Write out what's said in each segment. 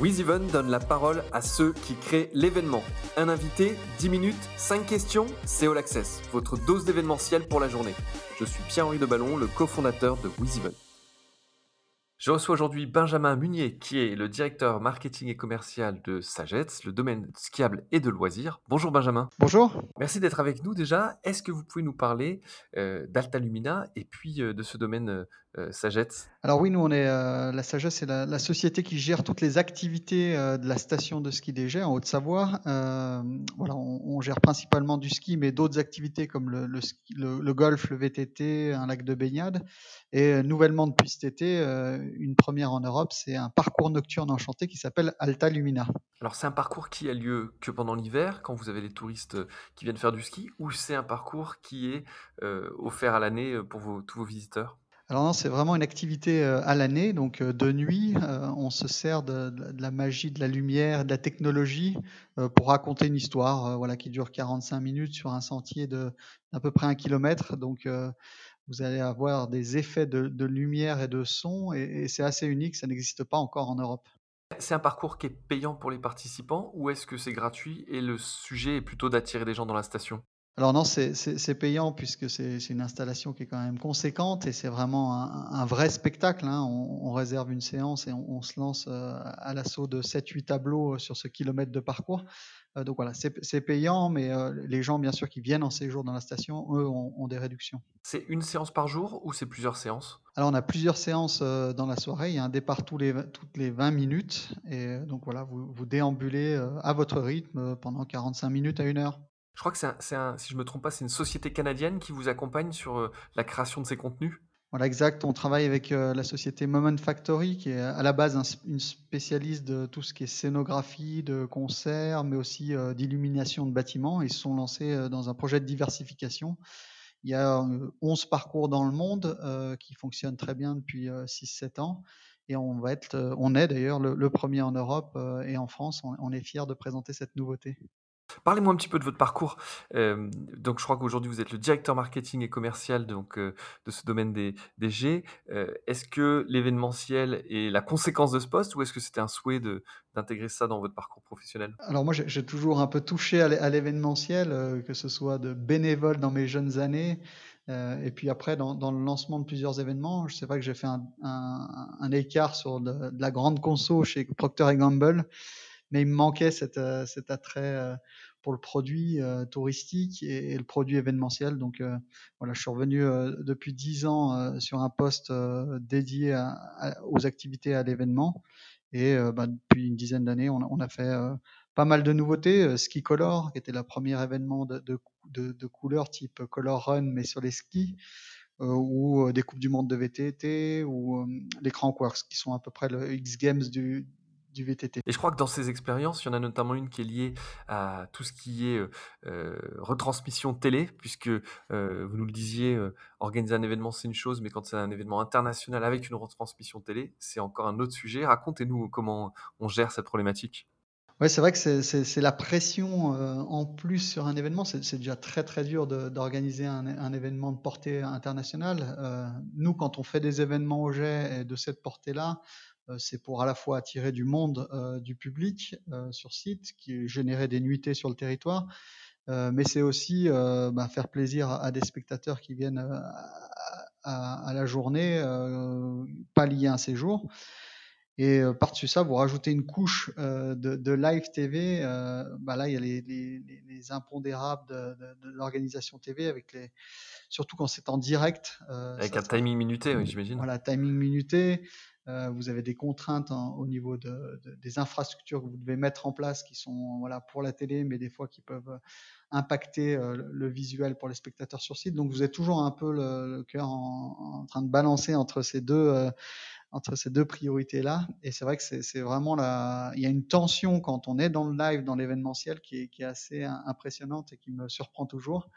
WizEven donne la parole à ceux qui créent l'événement. Un invité, 10 minutes, 5 questions, c'est All Access, votre dose d'événementiel pour la journée. Je suis Pierre-Henri Deballon, le cofondateur de WizEven. Je reçois aujourd'hui Benjamin Munier, qui est le directeur marketing et commercial de Sagets, le domaine skiable et de loisirs. Bonjour Benjamin. Bonjour. Merci d'être avec nous déjà. Est-ce que vous pouvez nous parler euh, d'Alta Lumina et puis euh, de ce domaine euh, Sagesse Alors oui, nous, on est euh, la Sagesse, c'est la, la, société qui gère toutes les activités euh, de la station de ski des en Haute-Savoie. Voilà, on, on, gère principalement du ski, mais d'autres activités comme le, le, ski, le, le, golf, le VTT, un lac de baignade. Et nouvellement depuis cet été, une première en Europe, c'est un parcours nocturne enchanté qui s'appelle Alta Lumina. Alors c'est un parcours qui a lieu que pendant l'hiver, quand vous avez les touristes qui viennent faire du ski, ou c'est un parcours qui est offert à l'année pour vos, tous vos visiteurs? Alors non, c'est vraiment une activité euh, à l'année, donc euh, de nuit, euh, on se sert de, la magie, de la lumière, de la technologie pour raconter une histoire, voilà, qui dure 45 minutes sur un sentier de d'à peu près un kilomètre. Donc vous allez avoir des effets de, lumière et de son, et c'est assez unique, ça n'existe pas encore en Europe. C'est un parcours qui est payant pour les participants ou est-ce que c'est gratuit et le sujet est plutôt d'attirer des gens dans la station? Alors non, c'est payant puisque c'est une installation qui est quand même conséquente et c'est vraiment un, un, vrai spectacle. Hein. On, on, réserve une séance et on, on se lance euh, à l'assaut de 7-8 tableaux euh, sur ce kilomètre de parcours. Euh, donc voilà, c'est payant, mais les gens bien sûr qui viennent en séjour dans la station, eux, ont, ont des réductions. C'est une séance par jour ou c'est plusieurs séances? Alors on a plusieurs séances dans la soirée. Il y a un départ tous les, toutes les 20 minutes et donc voilà, vous, vous déambulez à votre rythme pendant 45 minutes à une heure. Je crois que c'est si je me trompe pas, c'est une société canadienne qui vous accompagne sur euh, la création de ces contenus? Voilà, exact. On travaille avec euh, la société Moment Factory, qui est à la base un, une spécialiste de tout ce qui est scénographie, de concerts, mais aussi euh, d'illumination de bâtiments. Ils se sont lancés dans un projet de diversification. Il y a 11 parcours dans le monde qui fonctionnent très bien depuis 6-7 ans. Et on va être, on est d'ailleurs le, premier en Europe et en France. On, on est fiers de présenter cette nouveauté. Parlez-moi un petit peu de votre parcours. Donc, je crois qu'aujourd'hui, vous êtes le directeur marketing et commercial donc, de ce domaine des, des G. Est-ce que l'événementiel est la conséquence de ce poste ou est-ce que c'était un souhait d'intégrer ça dans votre parcours professionnel? Alors, moi, j'ai toujours un peu touché à l'événementiel, que ce soit de bénévole dans mes jeunes années. Et puis après, dans, le lancement de plusieurs événements, je sais pas que j'ai fait un, un, un, écart sur de, de, la grande conso chez Procter Gamble mais il me manquait cet, euh, attrait euh, pour le produit euh, touristique et, et, le produit événementiel. Donc voilà, je suis revenu depuis dix ans sur un poste dédié à, à, aux activités à l'événement. Et bah, depuis une dizaine d'années, on, on, a fait pas mal de nouveautés. Ski Color, qui était le premier événement de, de, de, de couleur type Color Run, mais sur les skis. Euh, ou des coupes du monde de VTT ou euh, les Crankworks qui sont à peu près le X Games du, du VTT. Et je crois que dans ces expériences, il y en a notamment une qui est liée à tout ce qui est euh, retransmission télé, puisque euh, vous nous le disiez, euh, organiser un événement c'est une chose, mais quand c'est un événement international avec une retransmission télé, c'est encore un autre sujet. Racontez-nous comment on gère cette problématique. Oui, c'est vrai que c'est la pression euh, en plus sur un événement. C'est déjà très très dur d'organiser un, un, événement de portée internationale. Euh, nous, quand on fait des événements au jet de cette portée-là, euh, c'est pour à la fois attirer du monde, euh, du public euh, sur site, qui générer des nuitées sur le territoire, mais c'est aussi bah, faire plaisir à, des spectateurs qui viennent à, à, à la journée, pas liés à un séjour. Et euh, par-dessus ça, vous rajoutez une couche euh, de, de, live TV. Euh, bah là, il y a les, les, les impondérables de, de, de l'organisation TV, avec les, surtout quand c'est en direct. avec ça, un timing minuté, oui, j'imagine. Voilà, timing minuté. Euh, vous avez des contraintes en, au niveau de, de, des infrastructures que vous devez mettre en place qui sont voilà pour la télé, mais des fois qui peuvent impacter euh, le visuel pour les spectateurs sur site. Donc vous êtes toujours un peu le, cœur en, train de balancer entre ces deux euh, entre ces deux priorités là. Et c'est vrai que c'est vraiment la, il y a une tension quand on est dans le live, dans l'événementiel, qui est assez impressionnante et qui me surprend toujours.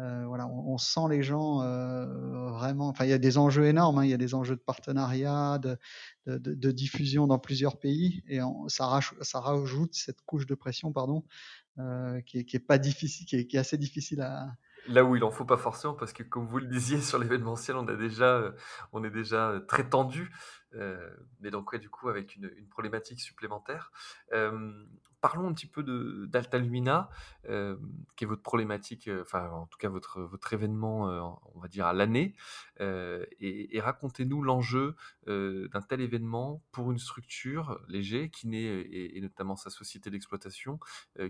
Euh, voilà, on, sent les gens euh, vraiment. Enfin, il y a des enjeux énormes. Hein, il y a des enjeux de partenariat, de, diffusion dans plusieurs pays, et ça, raj, ça, rajoute cette couche de pression, pardon, euh, qui, est, pas difficile, qui est, assez difficile à. Là où il en faut pas forcément, parce que comme vous le disiez sur l'événementiel, on déjà, on est déjà très tendu. Mais donc, ouais, du coup, avec une, problématique supplémentaire. parlons un petit peu d'Alta Lumina, qui est votre problématique, enfin, en tout cas, votre, votre événement, on va dire, à l'année. et, racontez-nous l'enjeu d'un tel événement pour une structure léger qui n'est, et, et, notamment sa société d'exploitation,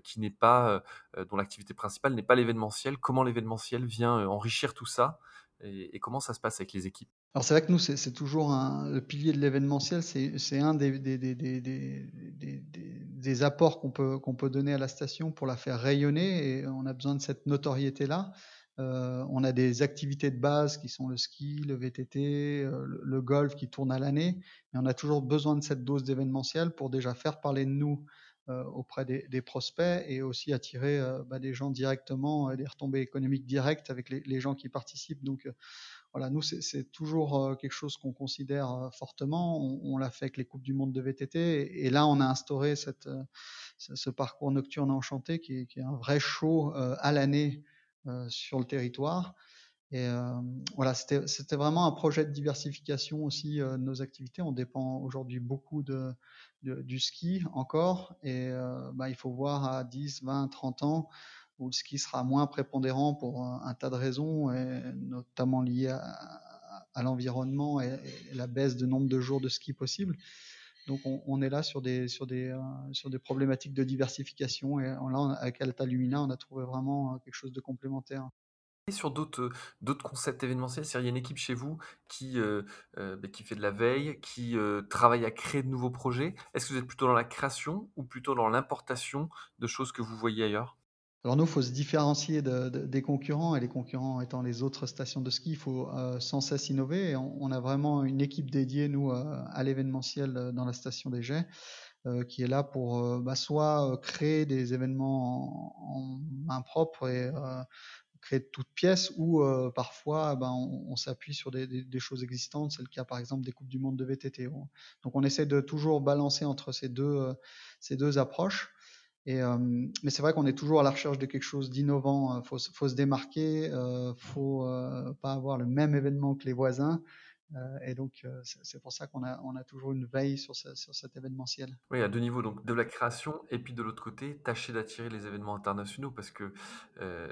qui n'est pas, dont l'activité principale n'est pas l'événementiel. Comment l'événementiel vient enrichir tout ça et, comment ça se passe avec les équipes? Alors c'est vrai que nous, c'est toujours le pilier de l'événementiel, c'est un des, des, des, des apports qu'on peut, qu'on peut donner à la station pour la faire rayonner et on a besoin de cette notoriété-là. Euh, on a des activités de base qui sont le ski, le VTT, euh, le, le, golf qui tourne à l'année, mais on a toujours besoin de cette dose d'événementiel pour déjà faire parler de nous auprès des, prospects et aussi attirer euh, bah, des gens directement, des retombées économiques directes avec les, gens qui participent. Donc euh, voilà, nous, c'est toujours quelque chose qu'on considère fortement. On, l'a fait avec les Coupes du Monde de VTT. Et, là, on a instauré cette, ce, parcours nocturne enchanté qui est un vrai show à l'année sur le territoire. Et euh, voilà, c'était vraiment un projet de diversification aussi euh, de nos activités. On dépend aujourd'hui beaucoup du ski encore, et euh, bah, il faut voir à 10, 20, 30 ans où le ski sera moins prépondérant pour un, tas de raisons, notamment liées à, l'environnement et, la baisse de nombre de jours de ski possible. Donc on, est là sur des, sur, des, problématiques de diversification, et là, avec Alta Lumina, on a trouvé vraiment quelque chose de complémentaire sur d'autres, d'autres concepts événementiels? C'est-à-dire, il y a une équipe chez vous qui, euh, euh, bah, fait de la veille, qui, euh, travaille à créer de nouveaux projets. Est-ce que vous êtes plutôt dans la création ou plutôt dans l'importation de choses que vous voyez ailleurs? Alors nous, il faut se différencier de, des concurrents, et les concurrents étant les autres stations de ski, il faut sans cesse innover. On, a vraiment une équipe dédiée, nous, à l'événementiel dans la station des Jets, qui est là pour bah, soit créer des événements en, en main propre et créer de toutes pièces ou euh, parfois ben, on, s'appuie sur des, des, choses existantes. C'est le cas par exemple des Coupes du Monde de VTT. Donc on essaie de toujours balancer entre ces deux, euh, ces deux approches. Et, euh, mais c'est vrai qu'on est toujours à la recherche de quelque chose d'innovant. Il faut, faut, se démarquer, il ne faut pas avoir le même événement que les voisins. Euh, et donc, euh, c'est pour ça qu'on a, toujours une veille sur, cet événementiel. Oui, à deux niveaux, donc de la création et puis de l'autre côté, tâcher d'attirer les événements internationaux parce que euh,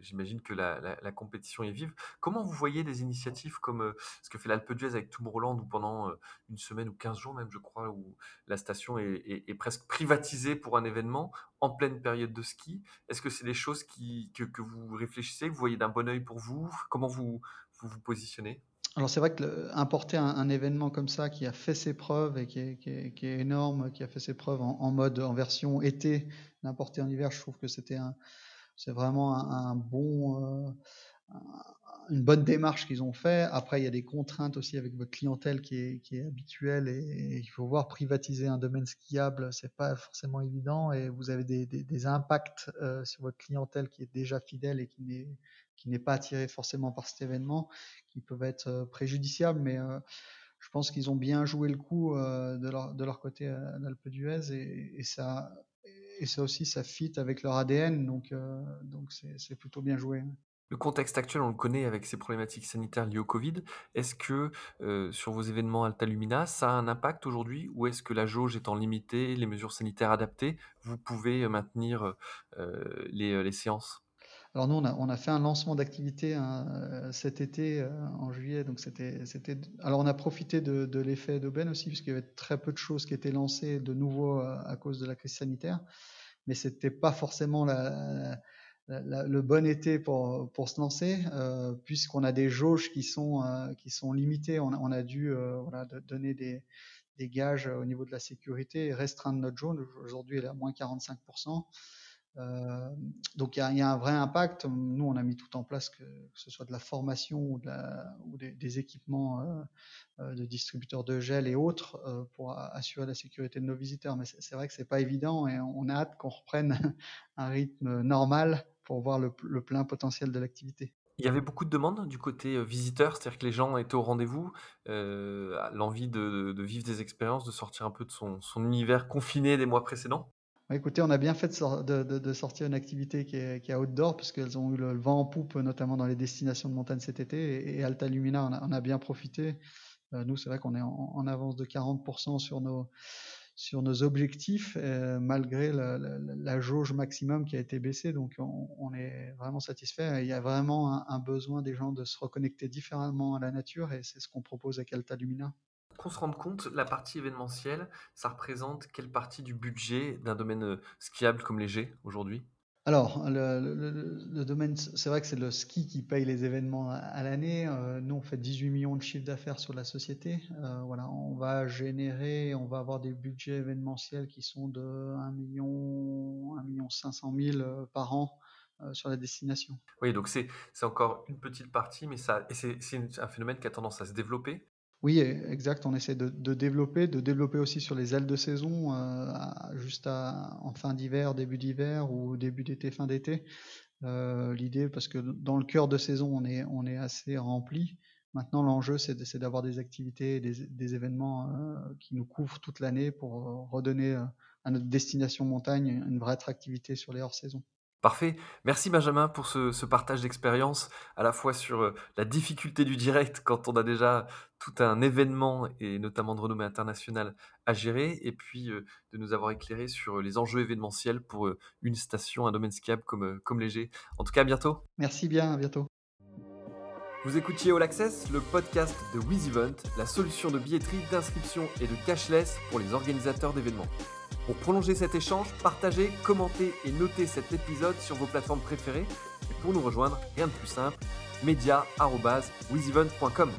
j'imagine que la, compétition est vive. Comment vous voyez des initiatives comme ce que fait l'Alpe d'Huez avec Tomorrowland où pendant une semaine ou 15 jours même, je crois, où la station est, presque privatisée pour un événement en pleine période de ski Est-ce que c'est des choses que, vous réfléchissez, que vous voyez d'un bon oeil pour vous? Comment vous vous positionnez? Alors c'est vrai que importer un, événement comme ça qui a fait ses preuves et qui est, qui est, énorme, qui a fait ses preuves en, mode en version été, l'importer en hiver, je trouve que c'était un, c'est vraiment un, bon, euh, une bonne démarche qu'ils ont fait. Après, il y a des contraintes aussi avec votre clientèle qui est, qui est habituelle et, il faut voir privatiser un domaine skiable, c'est pas forcément évident et vous avez des, des, des impacts euh, sur votre clientèle qui est déjà fidèle et qui n'est qui n'est pas attiré forcément par cet événement, qui peuvent être euh, préjudiciables, mais euh, je pense qu'ils ont bien joué le coup euh, de, leur, côté à l'Alpe d'Huez et, et, ça, et ça aussi, ça fit avec leur ADN, donc c'est plutôt bien joué. Le contexte actuel, on le connaît avec ces problématiques sanitaires liées au Covid. Est-ce que sur vos événements Alta Lumina, ça a un impact aujourd'hui ou est-ce que la jauge étant limitée, les mesures sanitaires adaptées, vous pouvez maintenir les séances? Alors nous, on a, on a fait un lancement d'activité hein, euh, cet été euh, en juillet. Donc c'était, c'était. Alors on a profité de, de l'effet d'aubaine aussi, puisqu'il y avait très peu de choses qui étaient lancées de nouveau euh, à cause de la crise sanitaire. Mais c'était pas forcément la, la, le bon été pour, pour se lancer, euh, puisqu'on a des jauges qui sont, euh, qui sont limitées. On a, on a dû voilà, donner des, des gages au niveau de la sécurité et restreindre notre jauge. Aujourd'hui, elle est à moins 45%. Euh, donc il y, a un vrai impact. Nous, on a mis tout en place, que, ce soit de la formation ou, des, équipements euh, euh, de distributeurs de gel et autres pour assurer la sécurité de nos visiteurs. Mais c'est vrai que c'est pas évident et on a hâte qu'on reprenne un rythme normal pour voir le, le plein potentiel de l'activité. Il y avait beaucoup de demandes du côté visiteur, c'est-à-dire que les gens étaient au rendez-vous, l'envie de, vivre des expériences, de sortir un peu de son univers confiné des mois précédents? Écoutez, on a bien fait de, sortir une activité qui est, qui est outdoor, parce qu'elles ont eu le, vent en poupe, notamment dans les destinations de montagne cet été, et, Alta Lumina, on a, bien profité. nous, c'est vrai qu'on est en, avance de 40% sur nos, objectifs, malgré la, jauge maximum qui a été baissée. Donc, on, est vraiment satisfait. Il y a vraiment un, besoin des gens de se reconnecter différemment à la nature et c'est ce qu'on propose avec Alta Lumina. Qu'on se rende compte, la partie événementielle, ça représente quelle partie du budget d'un domaine skiable comme léger aujourd'hui? Alors, le, domaine, c'est vrai que c'est le ski qui paye les événements à, l'année. Euh, nous, on fait 18 millions de chiffres d'affaires sur la société. Euh, voilà, on va générer, on va avoir des budgets événementiels qui sont de 1 million, 1 million 500 000 euh, par an sur la destination. Oui, donc c'est encore une petite partie, mais ça, c'est un phénomène qui a tendance à se développer. Oui, exact. On essaie de, développer, de développer aussi sur les ailes de saison, euh, juste en fin d'hiver, début d'hiver ou début d'été, fin d'été. Euh, l'idée, parce que dans le cœur de saison, on est, assez rempli. Maintenant, l'enjeu, c'est d'avoir des activités, des, des événements euh, qui nous couvrent toute l'année pour redonner à notre destination montagne une vraie attractivité sur les hors-saison. Parfait. Merci Benjamin pour ce, partage d'expérience, à la fois sur euh, la difficulté du direct quand on a déjà tout un événement et notamment de renommée internationale à gérer, et puis euh, de nous avoir éclairé sur les enjeux événementiels pour euh, une station, un domaine skiable comme, comme Léger. En tout cas, à bientôt. Merci bien, à bientôt. Vous écoutiez All Access, le podcast de WizEvent, la solution de billetterie, d'inscription et de cashless pour les organisateurs d'événements. Pour prolonger cet échange, partagez, commentez et notez cet épisode sur vos plateformes préférées. Et pour nous rejoindre, rien de plus simple, media.wizevent.com.